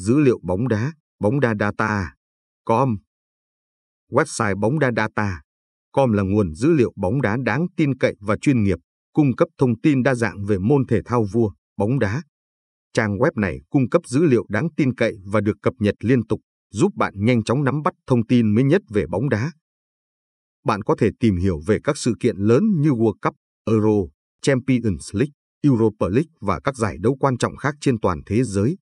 dữ liệu bóng đá, bóng đá data, à? com. Website bóng đá data, com là nguồn dữ liệu bóng đá đáng tin cậy và chuyên nghiệp, cung cấp thông tin đa dạng về môn thể thao vua, bóng đá. Trang web này cung cấp dữ liệu đáng tin cậy và được cập nhật liên tục, giúp bạn nhanh chóng nắm bắt thông tin mới nhất về bóng đá. Bạn có thể tìm hiểu về các sự kiện lớn như World Cup, Euro, Champions League, Europa League và các giải đấu quan trọng khác trên toàn thế giới.